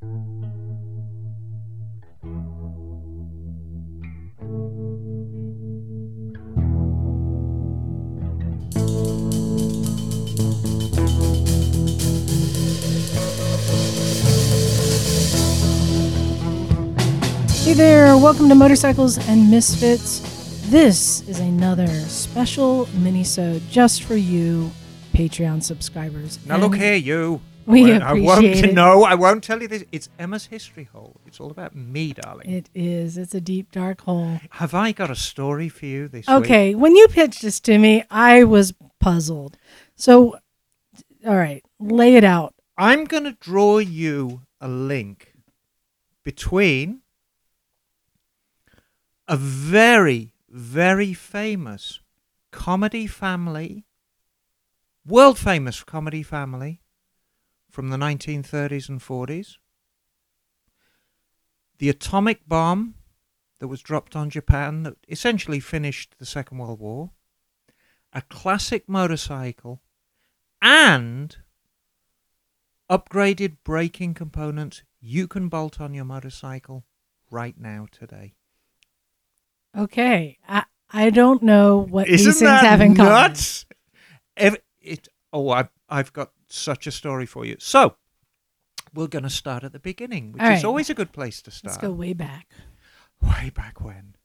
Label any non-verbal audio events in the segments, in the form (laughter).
Hey there, welcome to Motorcycles and Misfits. This is another special minisode just for you, Patreon subscribers. Now look here, you. We I won't, it. No, I won't tell you this. It's Emma's history hole. It's all about me, darling. It is. It's a deep, dark hole. Have I got a story for you this week? Okay, when you pitched this to me, I was puzzled. So, all right, lay it out. I'm going to draw you a link between a very, very famous comedy family, world famous comedy family from the 1930s and 40s, the atomic bomb that was dropped on Japan that essentially finished the Second World War, a classic motorcycle, and upgraded braking components you can bolt on your motorcycle right now today. Okay, I I don't know what Isn't these things that have in common. nuts? It, oh, I've, I've got such a story for you. So, we're going to start at the beginning, which All is right. always a good place to start. Let's go way back. Way back when.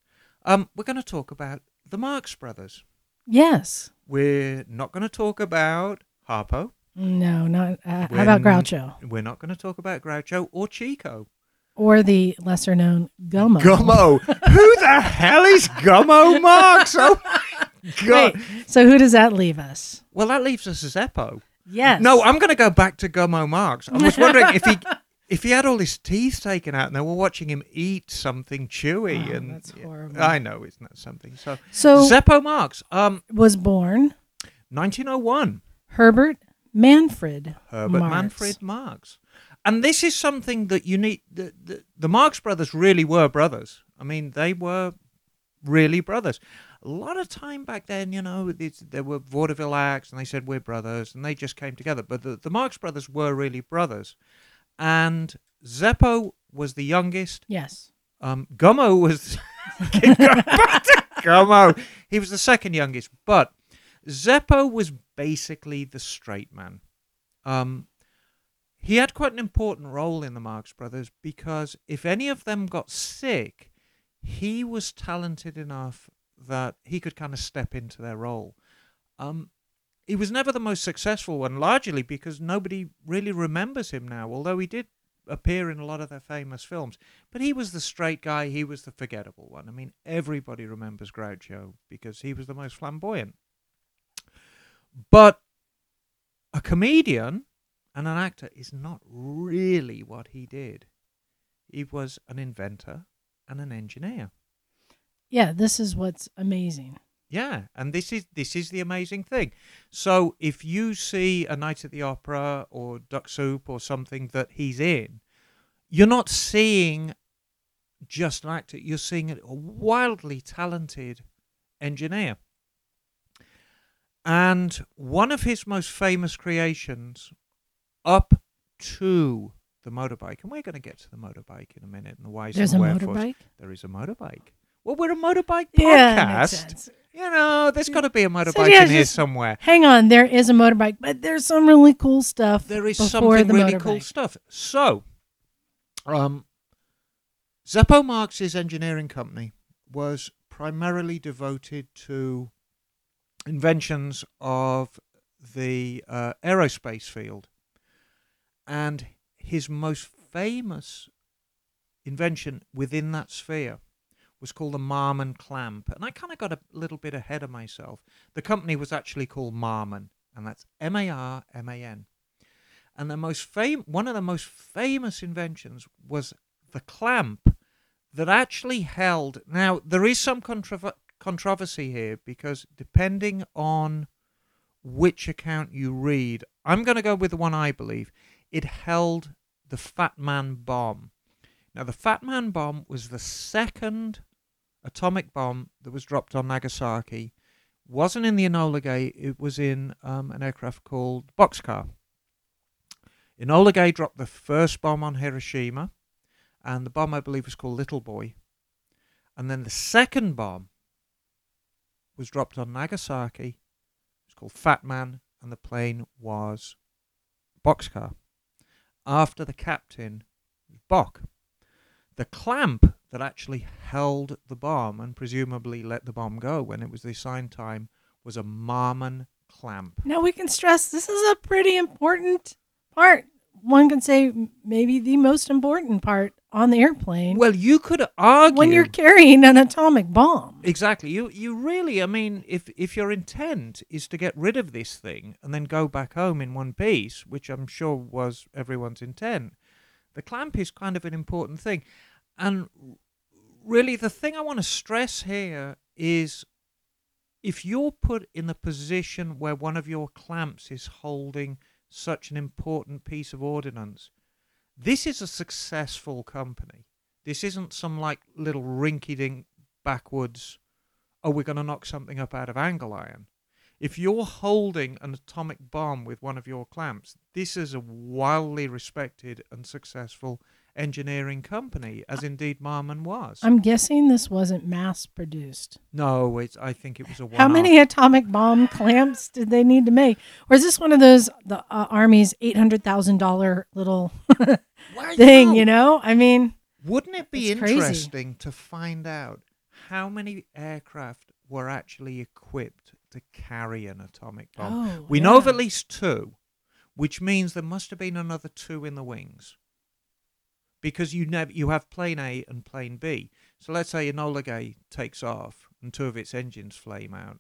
Um, we're going to talk about the Marx Brothers. Yes. We're not going to talk about Harpo. No, not. Uh, how about Groucho We're not going to talk about Groucho or Chico. or the lesser known Gummo? Gummo. (laughs) Who the hell is Gummo Marx? Oh God. Wait, so who does that leave us? Well, that leaves us as Zeppo. Yes. No, I'm going to go back to Gummo Marx. I was wondering if he if he had all his teeth taken out and they were watching him eat something chewy Oh, and that's horrible. I know, isn't that something? So, So Zeppo Marx, um, was born 1901, Herbert Manfred Herbert Marx. Manfred Marx, and this is something that you need. The, the the Marx brothers really were brothers. I mean, they were really brothers. A lot of time back then, you know, there were vaudeville acts, and they said we're brothers, and they just came together. But the, the Marx brothers were really brothers, and Zeppo was the youngest. Yes. Um, Gummo was (laughs) Gummo. He was the second youngest, but Zeppo was basically the straight man. Um, he had quite an important role in the Marx Brothers because if any of them got sick, he was talented enough that he could kind of step into their role. Um, he was never the most successful one, largely because nobody really remembers him now, although he did appear in a lot of their famous films. But he was the straight guy, he was the forgettable one. I mean, everybody remembers Groucho because he was the most flamboyant. But a comedian and an actor is not really what he did. He was an inventor and an engineer. Yeah, this is what's amazing. Yeah, and this is this is the amazing thing. So if you see a Night at the Opera or Duck Soup or something that he's in, you're not seeing just an actor. You're seeing a wildly talented engineer. And one of his most famous creations, up to the motorbike, and we're going to get to the motorbike in a minute and the whys There's a and wherefores. motorbike. There is a motorbike. Well, we're a motorbike Yeah, makes podcast. sense. You know, there's got to be a motorbike yeah, in here just- somewhere. Hang on, there is a motorbike, but there's some really cool stuff. There is something the really motorbike. cool stuff. So, um, Zeppo Marx's engineering company was primarily devoted to inventions of the uh, aerospace field. And his most famous invention within that sphere was called the Marman clamp. And I kind of got a little bit ahead of myself. The company was actually called Marman, and that's M A R M A N. And the most fam- one of the most famous inventions was the clamp that actually held. Now there is some controver- controversy here because depending on which account you read, I'm going to go with the one I believe. It held the Fat Man bomb. Now the Fat Man bomb was the second atomic bomb that was dropped on Nagasaki. Wasn't in the Enola Gay. It was in um, an aircraft called Boxcar. Enola Gay dropped the first bomb on Hiroshima, and the bomb I believe was called Little Boy. And then the second bomb was dropped on Nagasaki. It was called Fat Man, and the plane was Boxcar. After the captain Bock. The clamp that actually held the bomb and presumably let the bomb go when it was the assigned time was a Marman clamp. Now we can stress this is a pretty important part. One can say maybe the most important part on the airplane Well, you could argue when you're carrying an atomic bomb. Exactly. You you really I mean if if your intent is to get rid of this thing and then go back home in one piece, which I'm sure was everyone's intent, the clamp is kind of an important thing. And really the thing I want to stress here is if you're put in the position where one of your clamps is holding such an important piece of ordnance, this is a successful company. This isn't some like little rinky dink backwoods, oh, we're going to knock something up out of angle iron. If you're holding an atomic bomb with one of your clamps, this is a wildly respected and successful engineering company, as indeed Marman was. I'm guessing this wasn't mass produced. no, it's, I think it was a one How many atomic bomb clamps did they need to make? Or is this one of those the uh, army's eight hundred thousand dollar little (laughs) thing? You know, I mean, Wouldn't it be It's crazy. interesting to find out how many aircraft were actually equipped to carry an atomic bomb? oh, we know of at least two, which means there must have been another two in the wings. Because you never you have plane A and plane B. So let's say Enola Gay takes off and two of its engines flame out.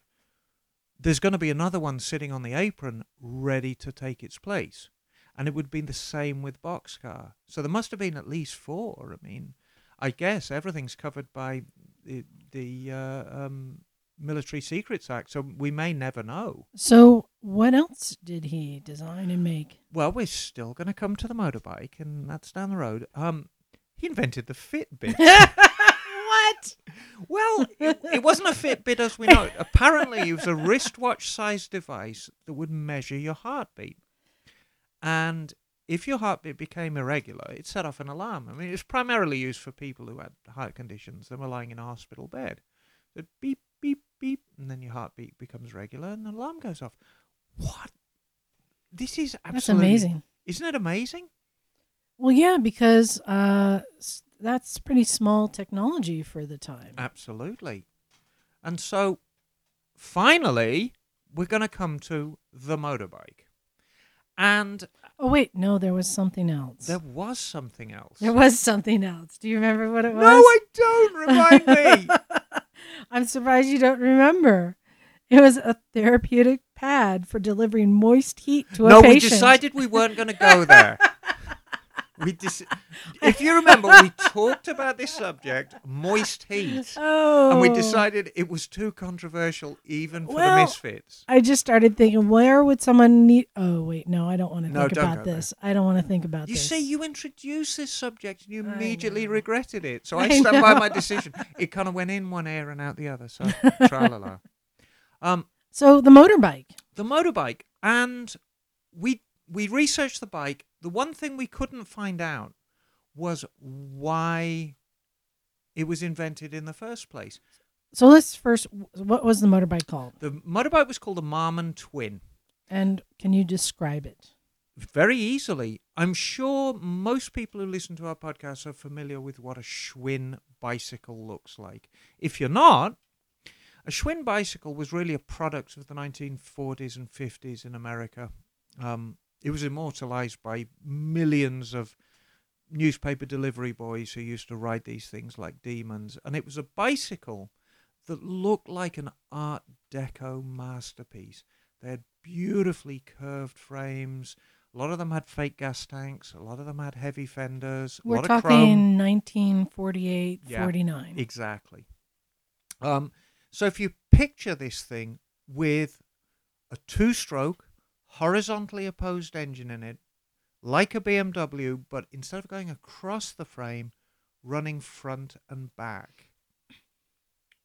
There's going to be another one sitting on the apron ready to take its place. And it would be the same with Boxcar. So there must have been at least four. I mean, I guess everything's covered by the, the uh, um, Military Secrets Act, so we may never know. So, what else did he design and make? Well, we're still going to come to the motorbike, and that's down the road. Um, he invented the Fitbit. (laughs) what? well, it, it wasn't a Fitbit as we know it. Apparently, it was a wristwatch-sized device that would measure your heartbeat, and if your heartbeat became irregular, it set off an alarm. I mean, it was primarily used for people who had heart conditions and were lying in a hospital bed. It beep, beep, beep, and then your heartbeat becomes regular, and the alarm goes off. What? This is That's absolutely amazing. Isn't it amazing? Well, yeah, because uh, that's pretty small technology for the time. Absolutely. And so finally, we're going to come to the motorbike. And oh wait, no, there was something else. there was something else. There was something else. Do you remember what it was? no, I don't. Remind me. (laughs) I'm surprised you don't remember. It was a therapeutic pad for delivering moist heat to a no, we decided we weren't going to go there. we dis- if you remember, we talked about this subject, moist heat, Oh. and we oh. decided it was too controversial even for Well, the misfits. I just started thinking, where would someone need? Oh wait, no, I don't want to No, think about go there. this. I don't want to think about You this. You see, you introduced this subject and you immediately regretted it. So (laughs) I, I stand by my decision. It kind of went in one ear and out the other. So tra la la. Um, so the motorbike. the motorbike, and we we researched the bike. The one thing we couldn't find out was why it was invented in the first place. So let's first. What was the motorbike called? The motorbike was called a Marman Twin. And can you describe it? very easily. I'm sure most people who listen to our podcast are familiar with what a Schwinn bicycle looks like. If you're not, a Schwinn bicycle was really a product of the 1940s and 50s in America. Um, it was immortalized by millions of newspaper delivery boys who used to ride these things like demons. And it was a bicycle that looked like an Art Deco masterpiece. They had beautifully curved frames. A lot of them had fake gas tanks. A lot of them had heavy fenders. We're lot of talking 1948, Yeah, 49. Exactly. Um, so if you picture this thing with a two-stroke, horizontally opposed engine in it, like a BMW, but instead of going across the frame, running front and back.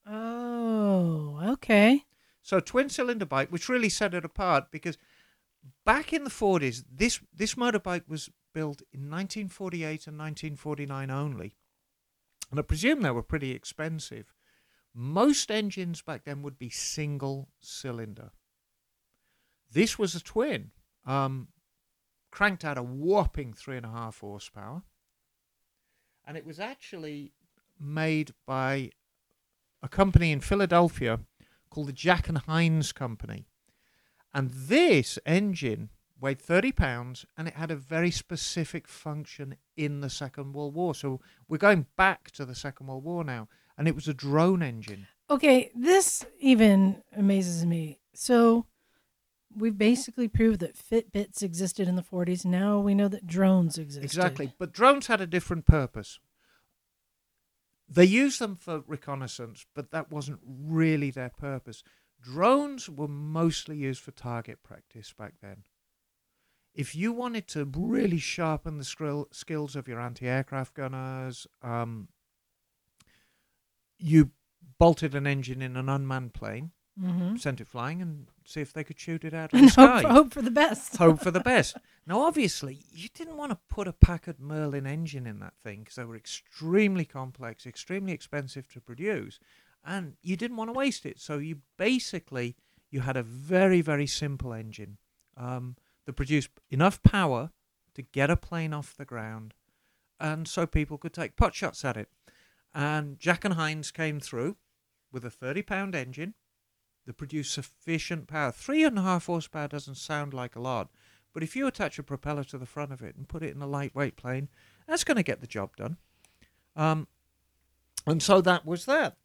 Oh, okay. So twin cylinder bike, which really set it apart because back in the 40s, this, this motorbike was built in 1948 and 1949 only. And I presume they were pretty expensive. Most engines back then would be single cylinder. This was a twin. Um, cranked out a whopping three and a half horsepower. And it was actually made by a company in Philadelphia called the Jack and Hines Company. And this engine weighed 30 pounds and it had a very specific function in the Second World War. So we're going back to the Second World War now. And it was a drone engine. Okay, this even amazes me. So we've basically proved that Fitbits existed in the 40s. Now we know that drones existed. Exactly. But drones had a different purpose. They used them for reconnaissance, but that wasn't really their purpose. Drones were mostly used for target practice back then. If you wanted to really sharpen the skills of your anti aircraft gunners, um, you bolted an engine in an unmanned plane, Mm-hmm. sent it flying, and see if they could shoot it out of (laughs) the sky. hope for, hope for the best. hope for the (laughs) best. Now, obviously, you didn't want to put a Packard Merlin engine in that thing because they were extremely complex, extremely expensive to produce, and you didn't want to waste it. So you basically you had a very very simple engine um, that produced enough power to get a plane off the ground, and so people could take pot shots at it. And Jack and Hines came through with a thirty pound engine that produced sufficient power. Three and a half horsepower doesn't sound like a lot, but if you attach a propeller to the front of it and put it in a lightweight plane, that's going to get the job done. Um, and so that was that.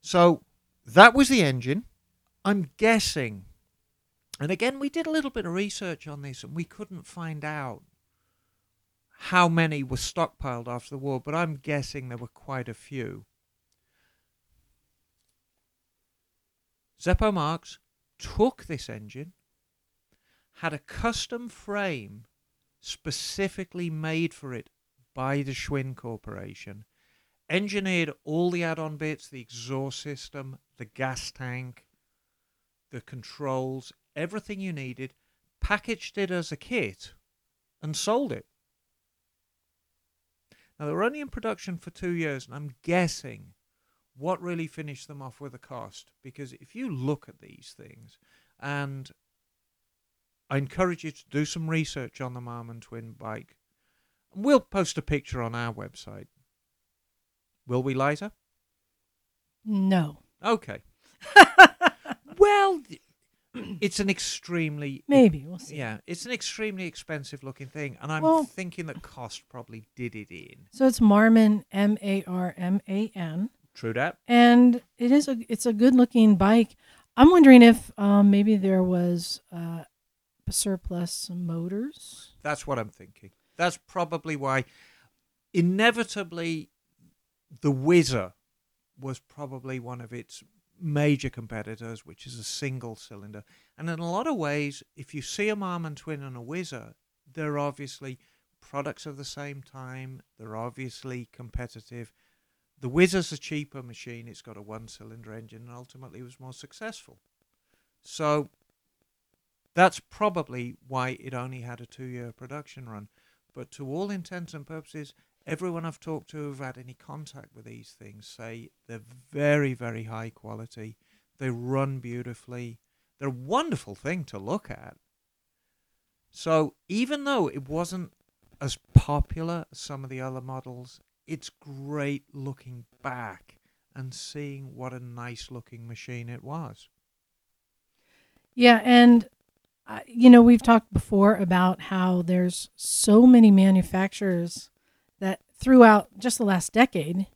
So that was the engine. I'm guessing, and again, we did a little bit of research on this and we couldn't find out how many were stockpiled after the war, but I'm guessing there were quite a few. Zeppo Marx took this engine, had a custom frame specifically made for it by the Schwinn Corporation, engineered all the add on bits, the exhaust system, the gas tank, the controls, everything you needed, packaged it as a kit, and sold it. Now, they were only in production for two years, and I'm guessing what really finished them off with a cost. Because if you look at these things, and I encourage you to do some research on the Marman Twin bike, and we'll post a picture on our website. Will we, Liza? No. Okay. (laughs) well, (clears throat) it's an extremely Maybe. We'll see. yeah, it's an extremely expensive looking thing, and I'm Well- thinking that cost probably did it in. So it's Marman, M A R M A N. True that. and it is a it's a good looking bike. I'm wondering if um, maybe there was uh, surplus motors. That's what I'm thinking. That's probably why, inevitably, the Whizzer was probably one of its major competitors, which is a single cylinder. And in a lot of ways, if you see a Marman Twin and a Whizzer, they're obviously products of the same time. They're obviously competitive. The Whizzer's a cheaper machine. It's got a one-cylinder engine, and ultimately was more successful. So that's probably why it only had a two-year production run. But to all intents and purposes, everyone I've talked to who've had any contact with these things say they're very, very high quality. They run beautifully. They're a wonderful thing to look at. So even though it wasn't as popular as some of the other models, it's great looking back and seeing what a nice looking machine it was. Yeah, and uh, you know we've talked before about how there's so many manufacturers that throughout just the last decade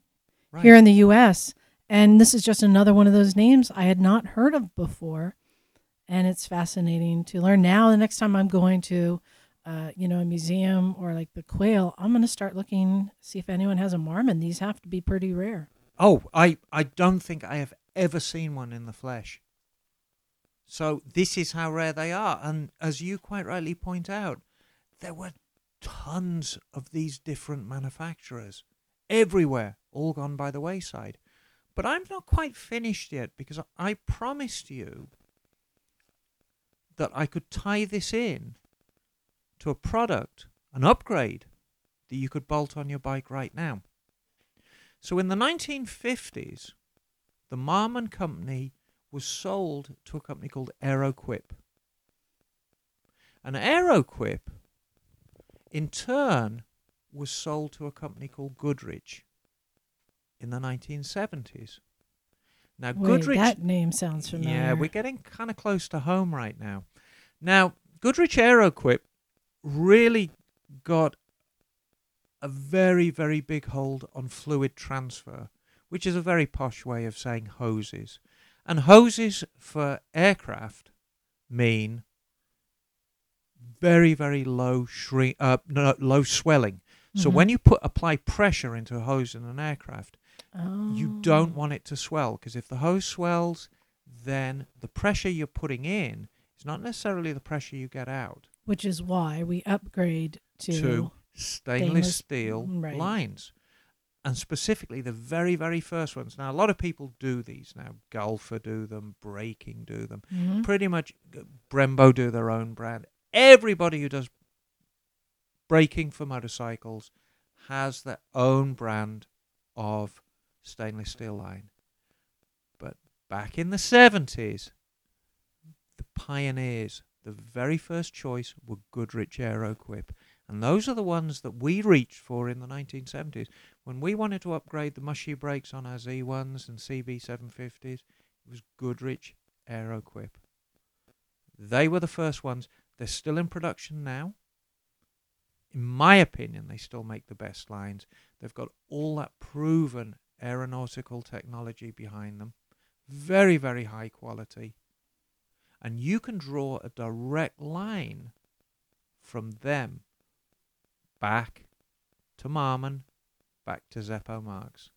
Right. here in the U.S. And this is just another one of those names I had not heard of before, and it's fascinating to learn. Now, the next time I'm going to, uh, you know, a museum or like the Quail, I'm going to start looking see if anyone has a Marman. These have to be pretty rare. Oh, I, I don't think I have ever seen one in the flesh. So this is how rare they are. And as you quite rightly point out, there were tons of these different manufacturers everywhere, all gone by the wayside. But I'm not quite finished yet because I promised you that I could tie this in to a product, an upgrade that you could bolt on your bike right now. So in the 1950s, the Marman company was sold to a company called Aeroquip. And Aeroquip, in turn, was sold to a company called Goodrich in the 1970s. Now, Wait, Goodrich. that name sounds familiar. Yeah, we're getting kind of close to home right now. Now, Goodrich Aeroquip really got a very, very big hold on fluid transfer, which is a very posh way of saying hoses. And hoses for aircraft mean very, very low shrink, uh, no, low swelling. So Mhm. when you put apply pressure into a hose in an aircraft, you Oh. don't want it to swell because if the hose swells, then the pressure you're putting in is not necessarily the pressure you get out Which is why we upgrade to. to stainless, stainless- steel right. lines. And specifically the very, very first ones. Now, a lot of people do these now. Galfer do them, Braking do them. Mhm. Pretty much Brembo do their own brand. Everybody who does braking for motorcycles has their own brand of stainless steel line. But back in the 70s, the pioneers, the very first choice were Goodrich Aeroquip. And those are the ones that we reached for in the 1970s. When we wanted to upgrade the mushy brakes on our Z1s and CB750s, it was Goodrich Aeroquip. They were the first ones. They're still in production now. In my opinion, they still make the best lines. They've got all that proven aeronautical technology behind them. Very, very high quality. And you can draw a direct line from them back to Marman, back to Zeppo Marx.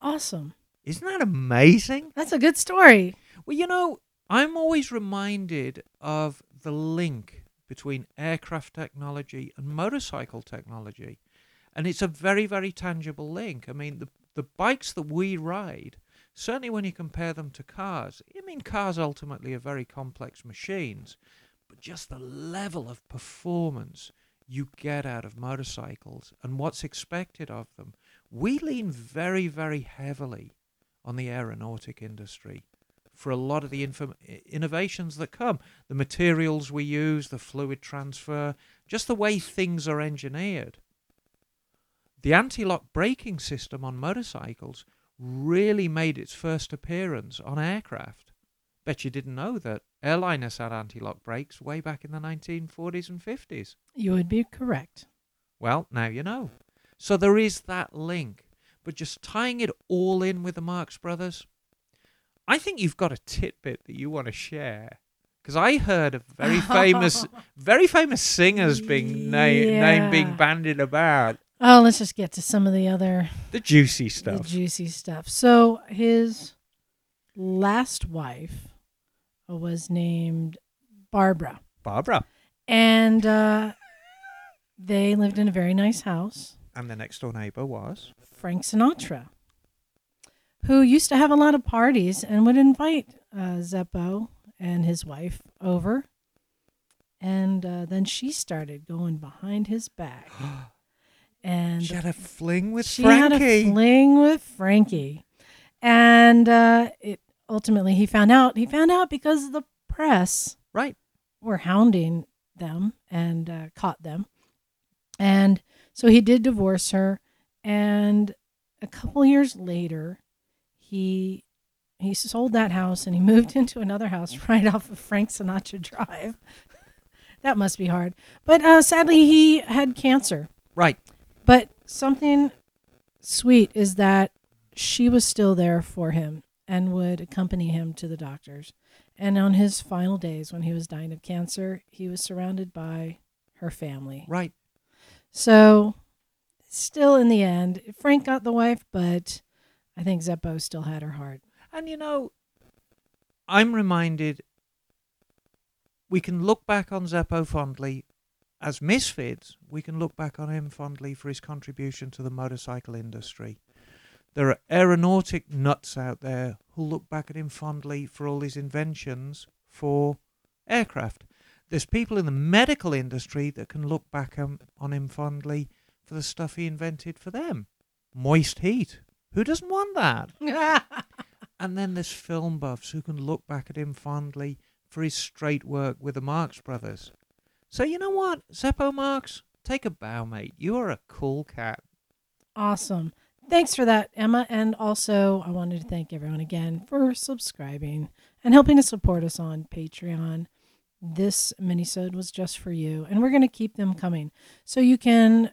Awesome. Isn't that amazing? That's a good story. Well, you know, I'm always reminded of the link between aircraft technology and motorcycle technology. And it's a very, very tangible link. I mean, the, the bikes that we ride, certainly when you compare them to cars, I mean, cars ultimately are very complex machines, but just the level of performance you get out of motorcycles and what's expected of them, we lean very, very heavily on the aeronautic industry for a lot of the inform- innovations that come. The materials we use, the fluid transfer, just the way things are engineered. The anti lock braking system on motorcycles really made its first appearance on aircraft. Bet you didn't know that airliners had anti lock brakes way back in the 1940s and 50s. You would be correct. Well, now you know. So there is that link. But just tying it all in with the Marx Brothers, I think you've got a tidbit that you want to share. Because I heard of very famous, (laughs) very famous singers being na- name being bandied about. Oh, let's just get to some of the other The juicy stuff. the juicy stuff. So his last wife was named Barbara, Barbara. and uh, they lived in a very nice house. And the next door neighbor was. Frank Sinatra, who used to have a lot of parties and would invite uh, Zeppo and his wife over. And uh, then she started going behind his back. (gasps) And she had a fling with she Frankie. had a fling with Frankie. And uh, it ultimately he found out. He found out because the press right. were hounding them and uh, caught them. And so he did divorce her. And a couple years later, he he sold that house and he (laughs) moved into another house (laughs) right off of Frank Sinatra Drive. (laughs) that must be hard. But uh, sadly, he had cancer. Right. But something sweet is that she was still there for him and would accompany him to the doctors. And on his final days, when he was dying of cancer, he was surrounded by her family. Right. So, still in the end, Frank got the wife, but I think Zeppo still had her heart. And you know, I'm reminded we can look back on Zeppo fondly as misfits. We can look back on him fondly for his contribution to the motorcycle industry. There are aeronautic nuts out there who look back at him fondly for all his inventions for aircraft. There's people in the medical industry that can look back on, on him fondly for the stuff he invented for them. Moist heat. Who doesn't want that? (laughs) And then there's film buffs who can look back at him fondly for his straight work with the Marx brothers. So you know what, Zeppo Marx, take a bow, mate. You are a cool cat. Awesome. Thanks for that, Emma. And also, I wanted to thank everyone again for subscribing and helping to support us on Patreon. This minisode was just for you, and we're going to keep them coming. So you can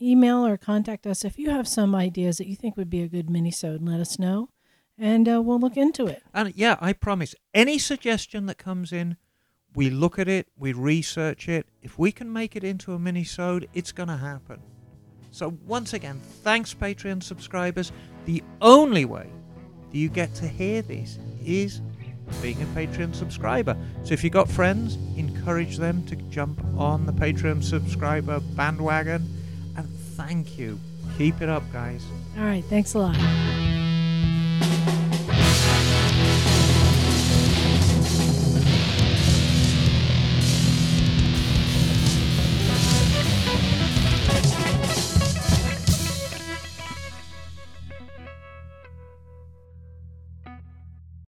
email or contact us if you have some ideas that you think would be a good minisode. Let us know, and uh, we'll look into it. And yeah, I promise, any suggestion that comes in, we look at it, we research it. If we can make it into a mini-sode, it's going to happen. So once again, thanks Patreon subscribers. The only way that you get to hear this is being a Patreon subscriber. So if you've got friends, encourage them to jump on the Patreon subscriber bandwagon. Thank you. Keep it up, guys. All right. Thanks a lot.